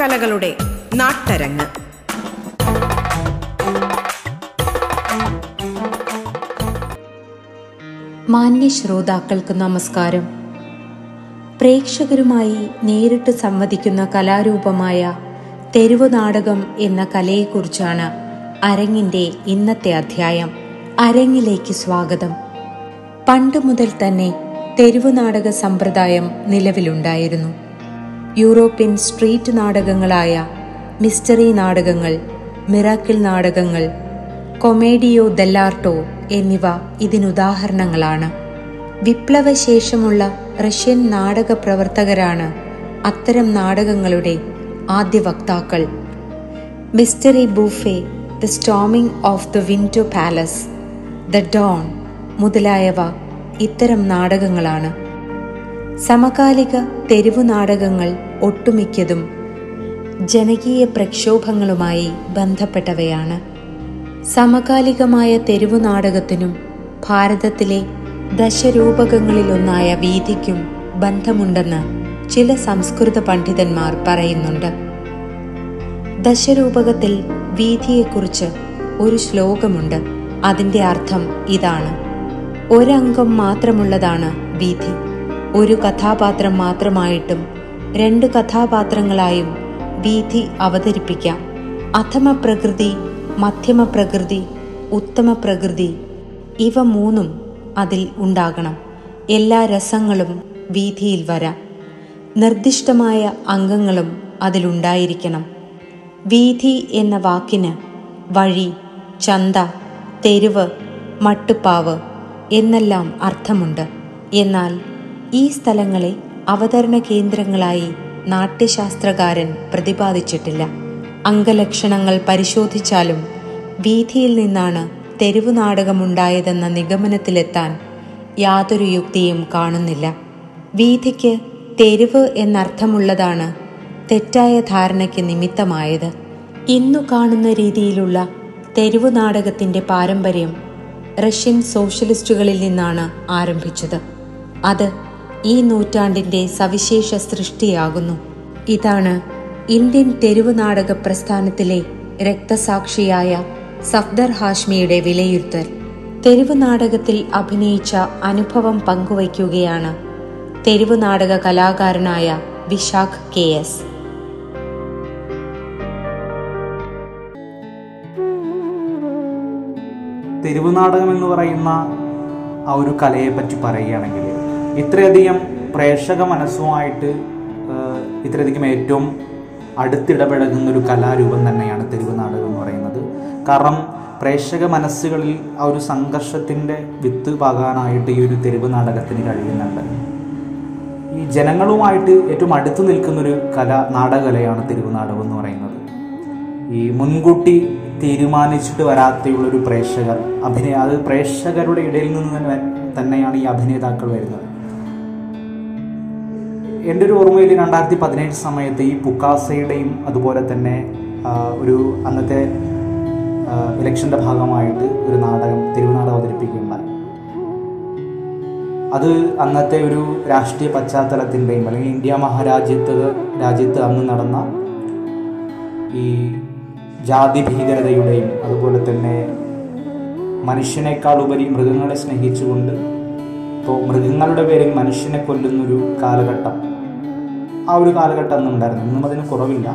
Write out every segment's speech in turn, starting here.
കലകളുടെ നാട്ടരങ്ങ്. മാന്യ ശ്രോതാക്കൾക്ക് നമസ്കാരം. പ്രേക്ഷകരുമായി നേരിട്ട് സംവദിക്കുന്ന കലാരൂപമായ തെരുവു നാടകം എന്ന കലയെക്കുറിച്ചാണ് അരങ്ങിന്റെ ഇന്നത്തെ അധ്യായം. അരങ്ങിലേക്ക് സ്വാഗതം. പണ്ട് മുതൽ തന്നെ തെരുവു നാടക സമ്പ്രദായം നിലവിലുണ്ടായിരുന്നു. യൂറോപ്യൻ സ്ട്രീറ്റ് നാടകങ്ങളായ മിസ്റ്ററി നാടകങ്ങൾ മിറാക്കിൾ നാടകങ്ങൾ കൊമേഡിയോ ദെല്ലാർട്ടോ എന്നിവ ഇതിനുദാഹരണങ്ങളാണ്. വിപ്ലവശേഷമുള്ള റഷ്യൻ നാടക പ്രവർത്തകരാണ് അത്തരം നാടകങ്ങളുടെ ആദ്യ വക്താക്കൾ. Mystery bouffe the storming of the winter palace the dawn മുതലായവ ഇത്തരം നാടകങ്ങളാണ്. സമകാലിക തെരുവു നാടകങ്ങൾ ഒട്ടുമിക്കതും ജനകീയ പ്രക്ഷോഭങ്ങളുമായി ബന്ധപ്പെട്ടവയാണ്. സമകാലികമായ തെരുവു നാടകത്തിനും ഭാരതത്തിലെ ദശരൂപകങ്ങളിലൊന്നായ വീതിക്കും ബന്ധമുണ്ടെന്ന് ചില സംസ്കൃത പണ്ഡിതന്മാർ പറയുന്നുണ്ട്. ദശരൂപകത്തിൽ വീതിയെക്കുറിച്ച് ഒരു ശ്ലോകമുണ്ട്. അതിന്റെ അർത്ഥം ഇതാണ്. ഒരംഗം മാത്രമുള്ളതാണ് വീഥി. ഒരു കഥാപാത്രം മാത്രമായിട്ടും രണ്ട് കഥാപാത്രങ്ങളായും വീഥി അവതരിപ്പിക്കാം. അധമ പ്രകൃതി മധ്യമ പ്രകൃതി ഉത്തമ പ്രകൃതി ഇവ മൂന്നും അതിൽ ഉണ്ടാകണം. എല്ലാ രസങ്ങളും വീഥിയിൽ വരാം. നിർദ്ദിഷ്ടമായ അംഗങ്ങളും അതിലുണ്ടായിരിക്കണം വീഥി എന്ന വാക്കിന് വഴി ചന്ത തെരുവ് മട്ടുപ്പാവ് എന്നെല്ലാം അർത്ഥമുണ്ട്. എന്നാൽ ഈ സ്ഥലങ്ങളെ അവതരണ കേന്ദ്രങ്ങളായി നാട്യശാസ്ത്രകാരൻ പ്രതിപാദിച്ചിട്ടില്ല. അംഗലക്ഷണങ്ങൾ പരിശോധിച്ചാലും വീഥിയിൽ നിന്നാണ് തെരുവു നാടകമുണ്ടായതെന്ന നിഗമനത്തിലെത്താൻ യാതൊരു യുക്തിയും കാണുന്നില്ല. വീഥിക്ക് തെരുവ് എന്നർത്ഥമുള്ളതാണ് തെറ്റായ ധാരണയ്ക്ക് നിമിത്തമായത്. ഇന്നു കാണുന്ന രീതിയിലുള്ള തെരുവു നാടകത്തിന്റെ പാരമ്പര്യം റഷ്യൻ സോഷ്യലിസ്റ്റുകളിൽ നിന്നാണ് ആരംഭിച്ചത്. അത് ഈ നൂറ്റാണ്ടിന്റെ സവിശേഷ സൃഷ്ടിയാകുന്നു. ഇതാണ് ഇന്ത്യൻ തെരുവു നാടക പ്രസ്ഥാനത്തിലെ രക്തസാക്ഷിയായ സഫ്ദർ ഹാഷ്മിയുടെ വിലയിരുത്തൽ. തെരുവു നാടകത്തിൽ അഭിനയിച്ച അനുഭവം പങ്കുവയ്ക്കുകയാണ് തെരുവു നാടക കലാകാരനായ വിശാഖ് കെ എസ്. തെരുവ് നാടകം എന്ന് പറയുന്ന ആ ഒരു കലയെ പറ്റി പറയുകയാണെങ്കിൽ ഇത്രയധികം പ്രേക്ഷക മനസ്സുമായിട്ട് ഇത്രയധികം ഏറ്റവും അടുത്തിടപഴകുന്ന ഒരു കലാരൂപം തന്നെയാണ് തെരുവ് നാടകം എന്ന് പറയുന്നത്. കാരണം പ്രേക്ഷക മനസ്സുകളിൽ ആ ഒരു സംഘർഷത്തിന്റെ വിത്ത് പാകാനായിട്ട് ഈ ഒരു തെരുവ് നാടകത്തിന് കഴിയുന്നുണ്ട്. ഈ ജനങ്ങളുമായിട്ട് ഏറ്റവും അടുത്ത് നിൽക്കുന്നൊരു കല നാടകലയാണ് തെരുവ് നാടകം എന്ന് പറയുന്നത്. ഈ മുൻകൂട്ടി തീരുമാനിച്ചിട്ട് വരാത്തയുള്ളൊരു പ്രേക്ഷകർ അഭിനയ അത് പ്രേക്ഷകരുടെ ഇടയിൽ നിന്ന് തന്നെ തന്നെയാണ് ഈ അഭിനേതാക്കൾ വരുന്നത്. എന്റെ ഒരു ഓർമ്മയിൽ രണ്ടായിരത്തി പതിനേഴ് സമയത്ത് ഈ പുക്കാസയുടെയും അതുപോലെ തന്നെ ഒരു അന്നത്തെ ഇലക്ഷന്റെ ഭാഗമായിട്ട് ഒരു നാടകം തെരുവുനാടകം അവതരിപ്പിക്കുകയുണ്ടായി. അത് അന്നത്തെ ഒരു രാഷ്ട്രീയ പശ്ചാത്തലത്തിന്റെയും അല്ലെങ്കിൽ ഇന്ത്യ മഹാരാജ്യത്ത് രാജ്യത്ത് അന്ന് നടന്ന ഈ ജാതി ഭീകരതയുടെയും അതുപോലെ തന്നെ മനുഷ്യനേക്കാൾ ഉപരി മൃഗങ്ങളെ സ്നേഹിച്ചുകൊണ്ട് ഇപ്പോൾ മൃഗങ്ങളുടെ പേരിൽ മനുഷ്യനെ കൊല്ലുന്നൊരു കാലഘട്ടം ആ ഒരു കാലഘട്ടം അന്ന് ഉണ്ടായിരുന്നു ഇന്നും അതിന് കുറവില്ല.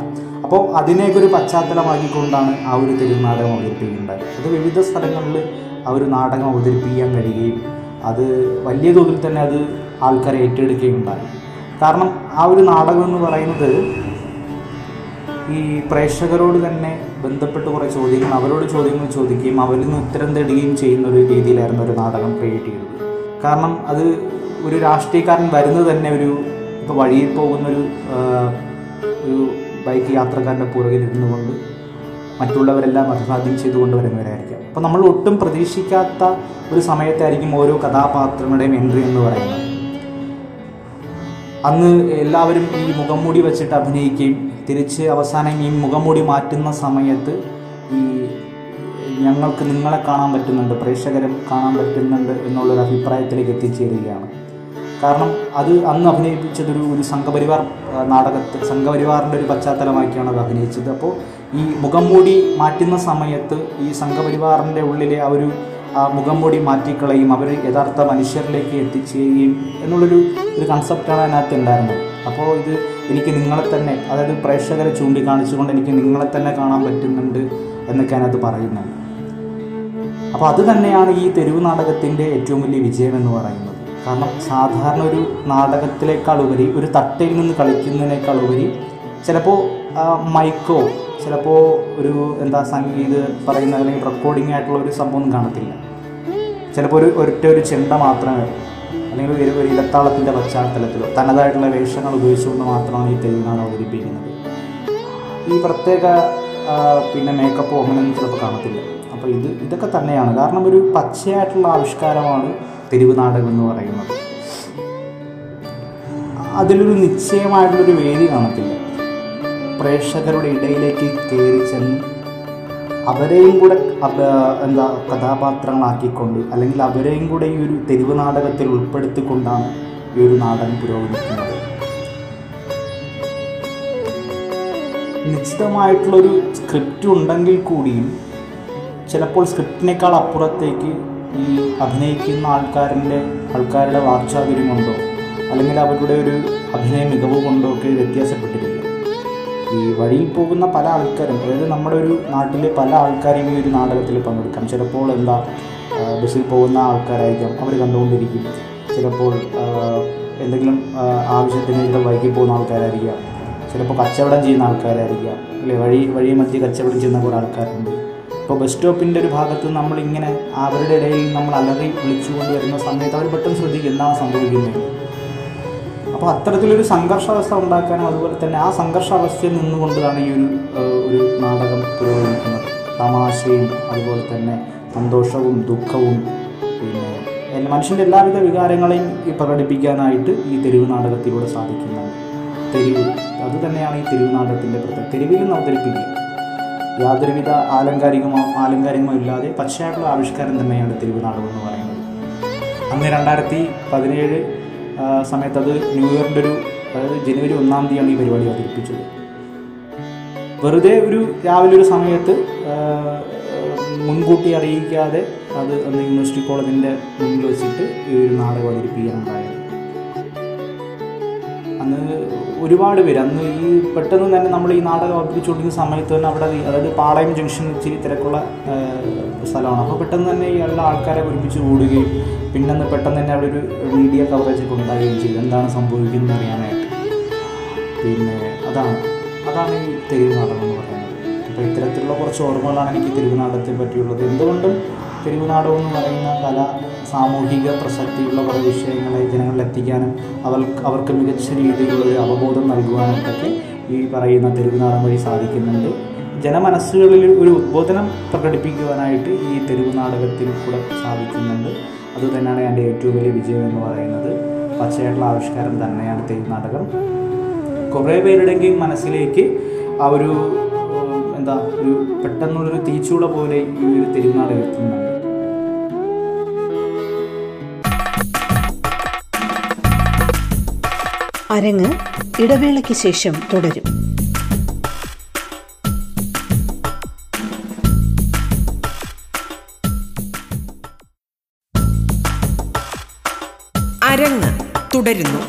അപ്പോൾ അതിനെയൊക്കെ ഒരു പശ്ചാത്തലമാക്കിക്കൊണ്ടാണ് ആ ഒരു തിരുനാടകം അവതരിപ്പിക്കുന്നത്. അത് വിവിധ സ്ഥലങ്ങളിൽ ആ ഒരു നാടകം അവതരിപ്പിക്കാൻ കഴിയുകയും അത് വലിയ തോതിൽ തന്നെ അത് ആൾക്കാരെ ഏറ്റെടുക്കുകയും ഉണ്ടായി. കാരണം ആ ഒരു നാടകം എന്ന് പറയുന്നത് ഈ പ്രേക്ഷകരോട് തന്നെ ബന്ധപ്പെട്ട് കുറേ ചോദ്യങ്ങൾ അവരോട് ചോദ്യങ്ങൾ ചോദിക്കുകയും അവരിൽ നിന്ന് ഉത്തരം തേടുകയും ചെയ്യുന്ന ഒരു രീതിയിലായിരുന്നു ഒരു നാടകം ക്രിയേറ്റ് ചെയ്തത്. കാരണം അത് ഒരു രാഷ്ട്രീയക്കാരൻ വരുന്നത് തന്നെ ഒരു ഇപ്പോൾ വഴിയിൽ പോകുന്നൊരു ഒരു ബൈക്ക് യാത്രക്കാരന്റെ പുറകിൽ ഇരുന്നുകൊണ്ട് മറ്റുള്ളവരെല്ലാം അഭിവാദ്യം ചെയ്തുകൊണ്ട് വരുന്നവരായിരിക്കാം. അപ്പോൾ നമ്മൾ ഒട്ടും പ്രതീക്ഷിക്കാത്ത ഒരു സമയത്തായിരിക്കും ഓരോ കഥാപാത്രങ്ങളുടെയും എൻട്രി എന്ന് പറയുന്നത്. അന്ന് എല്ലാവരും ഈ മുഖംമൂടി വെച്ചിട്ട് അഭിനയിക്കുകയും തിരിച്ച് അവസാനം ഈ മുഖംമൂടി മാറ്റുന്ന സമയത്ത് ഈ ഞങ്ങൾക്ക് നിങ്ങളെ കാണാൻ പറ്റുന്നുണ്ട് പ്രേക്ഷകരും കാണാൻ പറ്റുന്നുണ്ട് എന്നുള്ളൊരു അഭിപ്രായത്തിലേക്ക് എത്തിച്ചേരുകയാണ്. കാരണം അത് അന്ന് അഭിനയിപ്പിച്ചതൊരു ഒരു സംഘപരിവാർ നാടകത്തിൽ സംഘപരിവാറിന്റെ ഒരു പശ്ചാത്തലമാക്കിയാണ് അത് അഭിനയിച്ചത്. അപ്പോൾ ഈ മുഖം മൂടി മാറ്റുന്ന സമയത്ത് ഈ സംഘപരിവാറിന്റെ ഉള്ളിലെ ആ ഒരു മുഖം മൂടി മാറ്റിക്കളയും അവർ യഥാർത്ഥ മനുഷ്യരിലേക്ക് എത്തിച്ചേരുകയും എന്നുള്ളൊരു ഒരു കൺസെപ്റ്റാണ് അതിനകത്ത് ഉണ്ടായിരുന്നത്. അപ്പോൾ ഇത് എനിക്ക് നിങ്ങളെ തന്നെ അതായത് പ്രേക്ഷകരെ ചൂണ്ടിക്കാണിച്ചുകൊണ്ട് എനിക്ക് നിങ്ങളെ തന്നെ കാണാൻ പറ്റുന്നുണ്ട് എന്നൊക്കെ അതിനകത്ത് പറയുന്നത് അപ്പോൾ അത് തന്നെയാണ് ഈ തെരുവ് നാടകത്തിന്റെ ഏറ്റവും വലിയ വിജയം എന്ന് പറയുന്നത്. കാരണം സാധാരണ ഒരു നാടകത്തിലേക്കാൾ ഉപരി ഒരു തട്ടയിൽ നിന്ന് കളിക്കുന്നതിനേക്കാൾ ഉപരി ചിലപ്പോൾ മൈക്കോ ചിലപ്പോൾ ഒരു എന്താ സംഗീത പറയുന്ന അല്ലെങ്കിൽ റെക്കോർഡിംഗ് ആയിട്ടുള്ള ഒരു സംഭവം കാണത്തില്ല. ചിലപ്പോൾ ഒരു ഒരൊറ്റ ഒരു ചെണ്ട മാത്രമേ അല്ലെങ്കിൽ ഒരു ഒരു ഇലത്താളത്തിന്റെ പശ്ചാത്തലത്തിലോ തനതായിട്ടുള്ള വേഷങ്ങൾ ഉപയോഗിച്ചുകൊണ്ട് മാത്രമാണ് ഈ തെരുവിനാട് അവതരിപ്പിക്കുന്നത്. ഈ പ്രത്യേക പിന്നെ മേക്കപ്പോ അങ്ങനെയൊന്നും ചിലപ്പോൾ കാണത്തില്ല. അപ്പോൾ ഇത് ഇതൊക്കെ തന്നെയാണ്. കാരണം ഒരു പച്ചയായിട്ടുള്ള ആവിഷ്കാരമാണ് തെരുവ് നാടകം എന്ന് പറയുന്നത്. അതിലൊരു നിശ്ചയമായിട്ടുള്ളൊരു വേദി കാണത്തില്ല. പ്രേക്ഷകരുടെ ഇടയിലേക്ക് കയറി ചെന്ന് അവരെയും കൂടെ എന്താ കഥാപാത്രങ്ങളാക്കിക്കൊണ്ട് അല്ലെങ്കിൽ അവരെയും കൂടെ ഈ ഒരു തെരുവ് നാടകത്തിൽ ഉൾപ്പെടുത്തിക്കൊണ്ടാണ് ഈ ഒരു നാടകം പുരോഗമിക്കുന്നത്. നിശ്ചിതമായിട്ടുള്ളൊരു സ്ക്രിപ്റ്റ് ഉണ്ടെങ്കിൽ കൂടിയും ചിലപ്പോൾ സ്ക്രിപ്റ്റിനേക്കാൾ അപ്പുറത്തേക്ക് ഈ അഭിനയിക്കുന്ന ആൾക്കാരിന്റെ ആൾക്കാരുടെ വാക്ചാതുര്യം കൊണ്ടോ അല്ലെങ്കിൽ അവരുടെ ഒരു അഭിനയ മികവ് കൊണ്ടോ ഒക്കെ വ്യത്യാസപ്പെട്ടിരിക്കും ഈ വഴിയിൽ പോകുന്ന പല ആൾക്കാരും അതായത് നമ്മുടെ ഒരു നാട്ടിലെ പല ആൾക്കാരെയും ഈ ഒരു നാടകത്തിൽ പങ്കെടുക്കാം. ചിലപ്പോൾ എന്താ ബസ്സിൽ പോകുന്ന ആൾക്കാരായിരിക്കാം അവർ കണ്ടുകൊണ്ടിരിക്കും. ചിലപ്പോൾ എന്തെങ്കിലും ആവശ്യത്തിന് ഇവിടെ വൈകി പോകുന്ന ആൾക്കാരായിരിക്കാം. ചിലപ്പോൾ കച്ചവടം ചെയ്യുന്ന ആൾക്കാരായിരിക്കാം. അല്ലെ വഴി വഴി മധ്യ കച്ചവടം ചെയ്യുന്ന കുറേ ആൾക്കാരുണ്ട്. ഇപ്പോൾ ബസ് സ്റ്റോപ്പിന്റെ ഒരു ഭാഗത്ത് നമ്മളിങ്ങനെ അവരുടെ ഇടയിൽ നമ്മൾ അലറി വിളിച്ചുകൊണ്ട് വരുന്ന സമയത്ത് അവർ പെട്ടെന്ന് ശ്രദ്ധിക്കും എന്താണ് സംഭവിക്കുന്നത് അപ്പോൾ അത്തരത്തിലൊരു സംഘർഷാവസ്ഥ ഉണ്ടാക്കാനും അതുപോലെ തന്നെ ആ സംഘർഷാവസ്ഥയിൽ നിന്നുകൊണ്ടാണ് ഈ ഒരു ഒരു നാടകം പുരോഗമിക്കുന്നത്. തമാശയും അതുപോലെ തന്നെ സന്തോഷവും ദുഃഖവും പിന്നെ മനുഷ്യന്റെ എല്ലാവിധ വികാരങ്ങളെയും പ്രകടിപ്പിക്കാനായിട്ട് ഈ തെരുവ് നാടകത്തിലൂടെ സാധിക്കുന്നതാണ്. തെരുവ് അത് തന്നെയാണ് ഈ തെരുവ് നാടകത്തിന്റെ പ്രത്യേകത. തെരുവിലും അവതരിപ്പിക്കുക. യാതൊരുവിധ ആലങ്കാരികമോ ആലങ്കാരികമോ ഇല്ലാതെ പച്ചയായിട്ടുള്ള ആവിഷ്കാരം തന്നെയാണ് തെരുവ് നാടകം എന്ന് പറയുന്നത്. അന്ന് രണ്ടായിരത്തി പതിനേഴ് സമയത്ത് അത് ന്യൂഇയറിന്റെ ഒരു അതായത് ജനുവരി ഒന്നാം തീയതിയാണ് ഈ പരിപാടി അവതരിപ്പിച്ചത്. വെറുതെ ഒരു രാവിലെ ഒരു സമയത്ത് മുൻകൂട്ടി അറിയിക്കാതെ അത് അന്ന് യൂണിവേഴ്സിറ്റി കോളേജിന്റെ മുന്നിൽ വെച്ചിട്ട് ഈ ഒരു നാടകം അവതരിപ്പിക്കാനുണ്ടായത് അന്ന് ഒരുപാട് പേര്. അന്ന് ഈ പെട്ടെന്ന് തന്നെ നമ്മൾ ഈ നാടകം അവതരിപ്പിച്ചുകൊണ്ടിരുന്ന സമയത്ത് തന്നെ അവിടെ അതായത് പാളയം ജംഗ്ഷൻ ഇച്ചിരി തിരക്കുള്ള സ്ഥലമാണ്. അപ്പോൾ പെട്ടെന്ന് തന്നെ ഈ എല്ലാ ആൾക്കാരെ ഒരുമിച്ച് കൂടുകയും പിന്നെ അന്ന് പെട്ടെന്ന് തന്നെ അവിടെ ഒരു മീഡിയ കവറേജ് ഒക്കെ ഉണ്ടാവുകയും ചെയ്തു. എന്താണ് സംഭവിക്കുന്നത് അറിയാനായിട്ട്. പിന്നെ അതാണ് അതാണ് ഈ തെരുവ് നാടകം എന്ന് പറയുന്നത്. അപ്പോൾ ഇത്തരത്തിലുള്ള കുറച്ച് ഓർമ്മകളാണ് എനിക്ക് തെരുവ് നാടകത്തെ പറ്റിയുള്ളത്. എന്തുകൊണ്ടും തെരുവ് നാടകം എന്ന് പറയുന്ന കല സാമൂഹിക പ്രസക്തിയുള്ള കുറേ വിഷയങ്ങളെ ജനങ്ങളിൽ എത്തിക്കാനും അവർ അവർക്ക് മികച്ച രീതിയിലുള്ള അവബോധം ഒക്കെ ഈ പറയുന്ന തെരുവുനാടൻ വഴി സാധിക്കുന്നുണ്ട്. ജനമനസ്സുകളിൽ ഒരു ഉദ്ബോധനം പ്രകടിപ്പിക്കുവാനായിട്ട് ഈ തെരുവ് നാടകത്തിൽ കൂടെ സാധിക്കുന്നുണ്ട്. അതുതന്നെയാണ് എന്റെ ഏറ്റവും വലിയ വിജയം എന്ന് പറയുന്നത്. പച്ചയായിട്ടുള്ള ആവിഷ്കാരം തന്നെയാണ് തെരുവ് നാടകം കുറേ പേരുടെയെങ്കിലും മനസ്സിലേക്ക് ആ ഒരു എന്താ ഒരു പെട്ടെന്നുള്ളൊരു തീച്ചൂള പോലെ ഈ ഒരു തെരുവുനാട് എത്തുന്നുണ്ട്. അരങ്ങ് ഇടവേളയ്ക്ക് ശേഷം തുടരും. അരങ്ങ് തുടരുന്നു.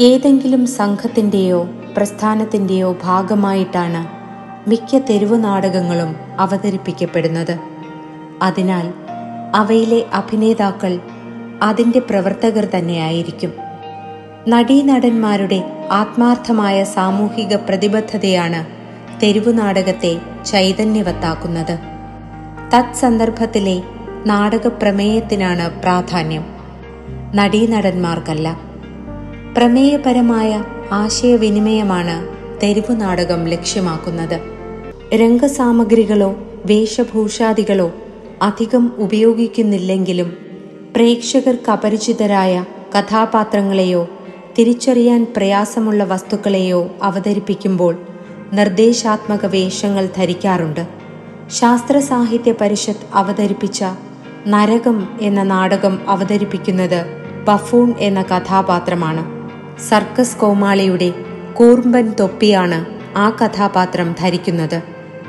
ഏതെങ്കിലും സംഘത്തിന്റെയോ പ്രസ്ഥാനത്തിന്റെയോ ഭാഗമായിട്ടാണ് മിക്ക തെരുവു നാടകങ്ങളും അവതരിപ്പിക്കപ്പെടുന്നത്. അതിനാൽ അവയിലെ അഭിനേതാക്കൾ അതിന്റെ പ്രവർത്തകർ തന്നെയായിരിക്കും. നടീനടന്മാരുടെ ആത്മാർത്ഥമായ സാമൂഹിക പ്രതിബദ്ധതയാണ് തെരുവു നാടകത്തെ ചൈതന്യവത്താക്കുന്നത്. തത്സന്ദർഭത്തിലെ നാടക പ്രമേയത്തിനാണ് പ്രാധാന്യം. നടീനടന്മാർക്കല്ല. പ്രമേയപരമായ ആശയവിനിമയമാണ് തെരുവു നാടകം ലക്ഷ്യമാക്കുന്നത്. രംഗസാമഗ്രികളോ വേഷഭൂഷാദികളോ അധികം ഉപയോഗിക്കുന്നില്ലെങ്കിലും പ്രേക്ഷകർക്ക് അപരിചിതരായ കഥാപാത്രങ്ങളെയോ തിരിച്ചറിയാൻ പ്രയാസമുള്ള വസ്തുക്കളെയോ അവതരിപ്പിക്കുമ്പോൾ നിർദ്ദേശാത്മക വേഷങ്ങൾ ധരിക്കാറുണ്ട്. ശാസ്ത്ര സാഹിത്യ പരിഷത്ത് അവതരിപ്പിച്ച നരകം എന്ന നാടകം അവതരിപ്പിക്കുന്നത് ബഫൂൺ എന്ന കഥാപാത്രമാണ്. സർക്കസ് കോമാളിയുടെ കൂർമ്പൻ തൊപ്പിയാണ് ആ കഥാപാത്രം ധരിക്കുന്നത്.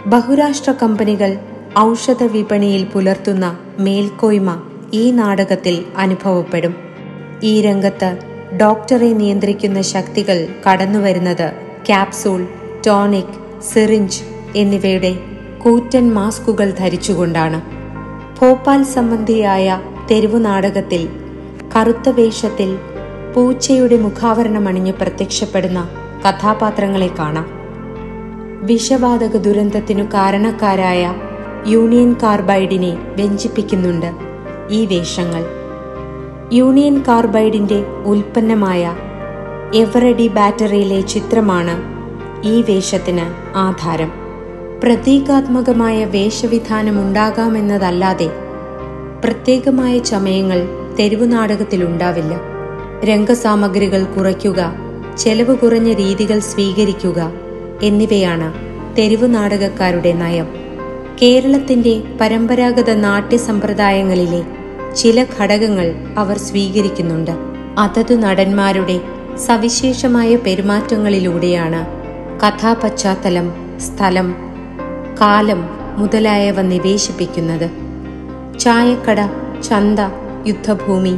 ബഹുരാഷ്ട്ര കമ്പനികൾ ഔഷധ വിപണിയിൽ പുലർത്തുന്ന മേൽക്കോയ്മ ഈ നാടകത്തിൽ അനുഭവപ്പെടും. ഈ രംഗത്ത് ഡോക്ടറെ നിയന്ത്രിക്കുന്ന ശക്തികൾ കടന്നുവരുന്നത് ക്യാപ്സൂൾ ടോണിക് സിറിഞ്ച് എന്നിവയുടെ കൂറ്റൻ മാസ്കുകൾ ധരിച്ചുകൊണ്ടാണ്. ഭോപ്പാൽ സംബന്ധിയായ തെരുവു നാടകത്തിൽ കറുത്ത വേഷത്തിൽ പൂച്ചയുടെ മുഖാവരണമണിഞ്ഞ് പ്രത്യക്ഷപ്പെടുന്ന കഥാപാത്രങ്ങളെ കാണാം. വിഷവാതക ദുരന്തത്തിനു കാരണക്കാരായ യൂണിയൻ കാർബൈഡിനെ വ്യഞ്ചിപ്പിക്കുന്നുണ്ട്. ഈ വേഷങ്ങൾ. യൂണിയൻ കാർബൈഡിന്റെ ഉൽപ്പന്നമായ എവറഡി ബാറ്ററിയിലെ ചിത്രമാണ് ഈ വേഷത്തിന് ആധാരം. പ്രതീകാത്മകമായ വേഷവിധാനമുണ്ടാകാമെന്നതല്ലാതെ പ്രത്യേകമായ ചമയങ്ങൾ തെരുവു നാടകത്തിലുണ്ടാവില്ല രംഗസാമഗ്രികൾ കുറയ്ക്കുക ചെലവ് കുറഞ്ഞ രീതികൾ സ്വീകരിക്കുക എന്നിവയാണ് തെരുവു നാടകക്കാരുടെ നയം. കേരളത്തിന്റെ പരമ്പരാഗത നാട്യ സമ്പ്രദായങ്ങളിലെ ചില ഘടകങ്ങൾ അവർ സ്വീകരിക്കുന്നുണ്ട്. അതത് നടന്മാരുടെ സവിശേഷമായ പെരുമാറ്റങ്ങളിലൂടെയാണ് കഥാപശ്ചാത്തലം സ്ഥലം കാലം മുതലായവ നിവേശിപ്പിക്കുന്നത്. ചായക്കട ചന്ത യുദ്ധഭൂമി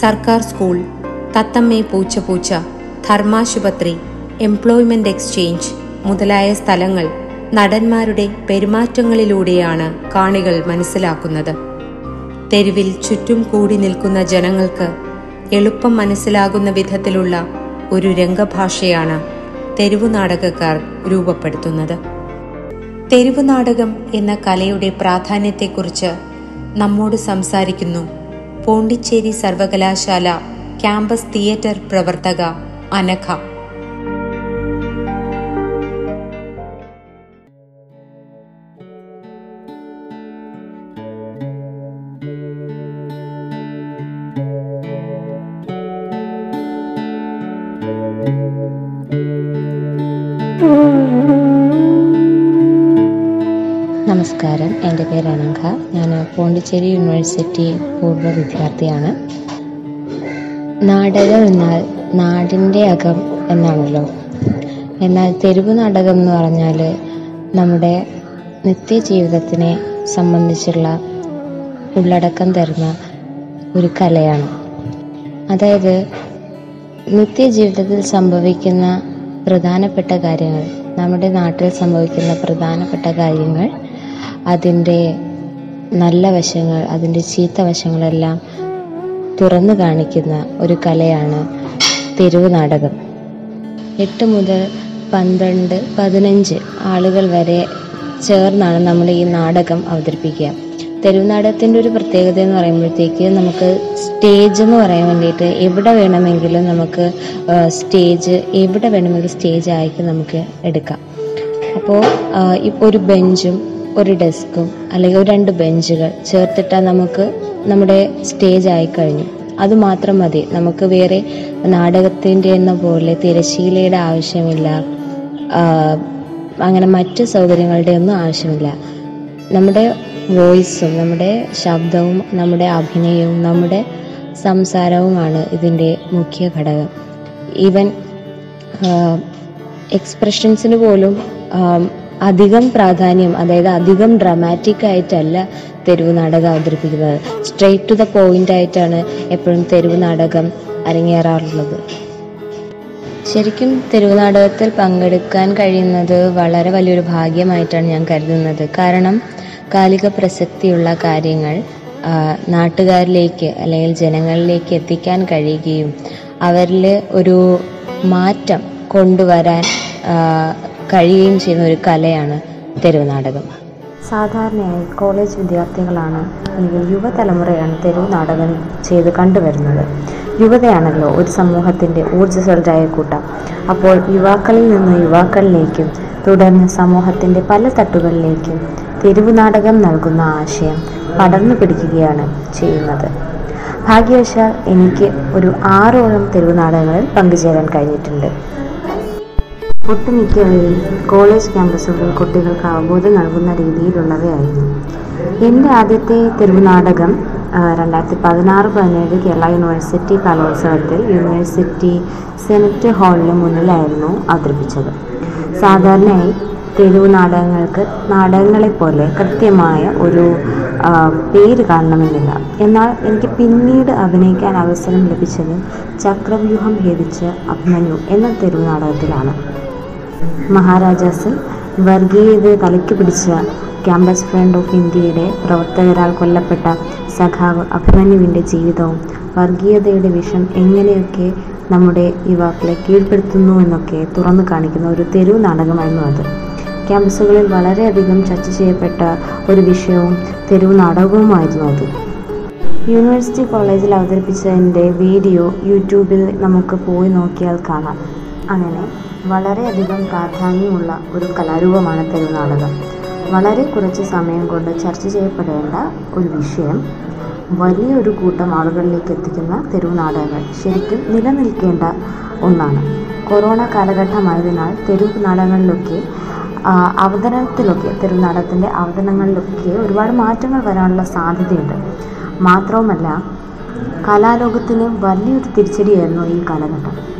സർക്കാർ സ്കൂൾ തത്തമ്മേ പൂച്ച പൂച്ച ധർമാശുപത്രി എംപ്ലോയ്മെന്റ് എക്സ്ചേഞ്ച് മുതലായ സ്ഥലങ്ങൾ നടന്മാരുടെ പെരുമാറ്റങ്ങളിലൂടെയാണ് കാണികൾ മനസ്സിലാക്കുന്നത്. തെരുവിൽ ചുറ്റും കൂടി നിൽക്കുന്ന ജനങ്ങൾക്ക് എളുപ്പം മനസ്സിലാകുന്ന വിധത്തിലുള്ള ഒരു രംഗഭാഷയാണ് തെരുവു നാടകക്കാർ രൂപപ്പെടുത്തുന്നത്. തെരുവു നാടകം എന്ന കലയുടെ പ്രാധാന്യത്തെക്കുറിച്ച് നമ്മോട് സംസാരിക്കുന്നു പോണ്ടിച്ചേരി സർവകലാശാല ക്യാമ്പസ് തിയേറ്റർ പ്രവർത്തക അനഘ. അനഘ ഞാൻ പോണ്ടിച്ചേരി യൂണിവേഴ്സിറ്റി പൂർവ വിദ്യാർത്ഥിയാണ്. നാടകം എന്നാൽ നാടിന്റെ അകം എന്നാണല്ലോ. എന്നാൽ തെരുവ് നാടകം എന്ന് പറഞ്ഞാൽ നമ്മുടെ നിത്യജീവിതത്തിനെ സംബന്ധിച്ചുള്ള ഉള്ളടക്കം തരുന്ന ഒരു കലയാണ്. അതായത് നിത്യജീവിതത്തിൽ സംഭവിക്കുന്ന പ്രധാനപ്പെട്ട കാര്യങ്ങൾ നമ്മുടെ നാട്ടിൽ സംഭവിക്കുന്ന പ്രധാനപ്പെട്ട കാര്യങ്ങൾ അതിന്റെ നല്ല വശങ്ങൾ അതിന്റെ ചീത്ത വശങ്ങളെല്ലാം തുറന്നു കാണിക്കുന്ന ഒരു കലയാണ് തെരുവ് നാടകം എട്ട് മുതൽ പന്ത്രണ്ട് പതിനഞ്ച് ആളുകൾ വരെ ചേർന്നാണ് നമ്മൾ ഈ നാടകം അവതരിപ്പിക്കുക. തെരുവ് നാടകത്തിന്റെ ഒരു പ്രത്യേകത എന്ന് പറയുമ്പോഴത്തേക്ക് നമുക്ക് സ്റ്റേജ് എന്ന് പറയാൻ വേണ്ടിയിട്ട് എവിടെ വേണമെങ്കിലും നമുക്ക് സ്റ്റേജ് എവിടെ വേണമെങ്കിലും സ്റ്റേജ് ആയിട്ട് നമുക്ക് എടുക്കാം. അപ്പോൾ ഒരു ബെഞ്ചും ഒരു ഡെസ്കും അല്ലെങ്കിൽ ഒരു രണ്ട് ബെഞ്ചുകൾ ചേർത്തിട്ടാൽ നമുക്ക് നമ്മുടെ സ്റ്റേജ് ആയി കഴിഞ്ഞു. അത് മാത്രം മതി. നമുക്ക് വേറെ നാടകത്തിന്റെ എന്ന പോലെ തിരശീലയുടെ ആവശ്യമില്ല. അങ്ങനെ മറ്റ് സൗകര്യങ്ങളുടെ ഒന്നും ആവശ്യമില്ല. നമ്മുടെ വോയിസും നമ്മുടെ ശബ്ദവും നമ്മുടെ അഭിനയവും നമ്മുടെ സംസാരവുമാണ് ഇതിന്റെ മുഖ്യ ഘടകം. ഈവൻ എക്സ്പ്രഷൻസിന് പോലും അധികം പ്രാധാന്യം അതായത് അധികം ഡ്രമാറ്റിക് ആയിട്ടല്ല തെരുവ് നാടകം അവതരിപ്പിക്കുന്നത്. സ്ട്രെയിറ്റ് ടു ദ പോയിന്റ് ആയിട്ടാണ് എപ്പോഴും തെരുവ് നാടകം അരങ്ങേറാറുള്ളത്. ശരിക്കും തെരുവ് നാടകത്തിൽ പങ്കെടുക്കാൻ കഴിയുന്നത് വളരെ വലിയൊരു ഭാഗ്യമായിട്ടാണ് ഞാൻ കരുതുന്നത്. കാരണം കാലിക പ്രസക്തിയുള്ള കാര്യങ്ങൾ നാട്ടുകാരിലേക്ക് അല്ലെങ്കിൽ ജനങ്ങളിലേക്ക് എത്തിക്കാൻ കഴിയുകയും അവരിൽ ഒരു മാറ്റം കൊണ്ടുവരാൻ കഴിയുകയും ചെയ്യുന്ന ഒരു കലയാണ് തെരുവ് നാടകം. സാധാരണയായി കോളേജ് വിദ്യാർത്ഥികളാണ് അല്ലെങ്കിൽ യുവതലമുറയാണ് തെരുവ് നാടകം ചെയ്ത് കണ്ടുവരുന്നത്. യുവതയാണല്ലോ ഒരു സമൂഹത്തിന്റെ ഊർജസ്വലരായ കൂട്ടം. അപ്പോൾ യുവാക്കളിൽ നിന്ന് യുവാക്കളിലേക്കും തുടർന്ന് സമൂഹത്തിന്റെ പല തട്ടുകളിലേക്കും തെരുവ് നാടകം നൽകുന്ന ആശയം പടർന്നു പിടിക്കുകയാണ് ചെയ്യുന്നത്. ഭാഗ്യവശാൽ എനിക്ക് ഒരു ആറോളം തെരുവ് നാടകങ്ങളിൽ പങ്കുചേരാൻ കഴിഞ്ഞിട്ടുണ്ട്. ഒട്ടുമിക്കവയും കോളേജ് ക്യാമ്പസുകളിൽ കുട്ടികൾക്ക് അവബോധം നൽകുന്ന രീതിയിലുള്ളവയായിരുന്നു. എന്റെ ആദ്യത്തെ തെരുവുനാടകം രണ്ടായിരത്തി പതിനാറ് പതിനേഴ് കേരള യൂണിവേഴ്സിറ്റി കലോത്സവത്തിൽ യൂണിവേഴ്സിറ്റി സെനറ്റ് ഹാളിന് മുന്നിലായിരുന്നു അവതരിപ്പിച്ചത്. സാധാരണയായി തെരുവ് നാടകങ്ങൾക്ക് നാടകങ്ങളെപ്പോലെ കൃത്യമായ ഒരു പേര് കാണണമെന്നില്ല. എന്നാൽ എനിക്ക് പിന്നീട് അഭിനയിക്കാൻ അവസരം ലഭിച്ചത് ചക്രവ്യൂഹം ഭേദിച്ച് അഭിമന്യു എന്ന തെരുവ് നാടകത്തിലാണ് മഹാരാജാസിൽ വർഗീയത തലയ്ക്ക് പിടിച്ച ക്യാമ്പസ് ഫ്രണ്ട് ഓഫ് ഇന്ത്യയുടെ പ്രവർത്തകരാൽ കൊല്ലപ്പെട്ട സഖാവ് അഭിമന്യുവിന്റെ ജീവിതവും വർഗീയതയുടെ വിഷം എങ്ങനെയൊക്കെ നമ്മുടെ യുവാക്കളെ കീഴ്പ്പെടുത്തുന്നു എന്നൊക്കെ തുറന്നു കാണിക്കുന്ന ഒരു തെരുവ് നാടകമായിരുന്നു അത്. ക്യാമ്പസുകളിൽ വളരെയധികം ചർച്ച ചെയ്യപ്പെട്ട ഒരു വിഷയവും തെരുവ് നാടകവുമായിരുന്നു അത്. യൂണിവേഴ്സിറ്റി കോളേജിൽ അവതരിപ്പിച്ചതിന്റെ വീഡിയോ യൂട്യൂബിൽ നമുക്ക് പോയി നോക്കിയാൽ കാണാം. അങ്ങനെ വളരെയധികം പ്രാധാന്യമുള്ള ഒരു കലാരൂപമാണ് തെരുനാടകം. വളരെ കുറച്ച് സമയം കൊണ്ട് ചർച്ച ചെയ്യപ്പെടേണ്ട ഒരു വിഷയം വലിയൊരു കൂട്ടം ആളുകളിലേക്ക് എത്തിക്കുന്ന തെരുവുനാടകങ്ങൾ ശരിക്കും നിലനിൽക്കേണ്ട ഒന്നാണ്. കൊറോണ കാലഘട്ടമായതിനാൽ തെരുവ് നാടകങ്ങളിലൊക്കെ അവതരണത്തിലൊക്കെ തെരുവുനാടകത്തിന്റെ അവതരണങ്ങളിലൊക്കെ ഒരുപാട് മാറ്റങ്ങൾ വരാനുള്ള സാധ്യതയുണ്ട്. മാത്രവുമല്ല കലാലോകത്തിന് വലിയൊരു തിരിച്ചടിയായിരുന്നു ഈ കാലഘട്ടം.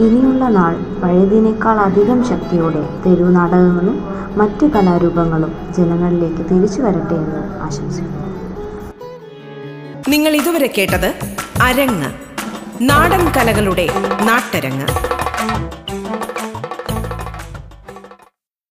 ഇനിയുള്ള നാൾ പഴയതിനേക്കാൾ അധികം ശക്തിയോടെ തെരുവ് നാടകങ്ങളും മറ്റ് കലാരൂപങ്ങളും ജനങ്ങളിലേക്ക് തിരിച്ചു വരട്ടെ എന്ന് ആശംസിക്കുന്നു. നിങ്ങൾ ഇതുവരെ കേട്ടത് അരങ്ങ്. നാടൻ കലകളുടെ നാട്ടരങ്ങ്.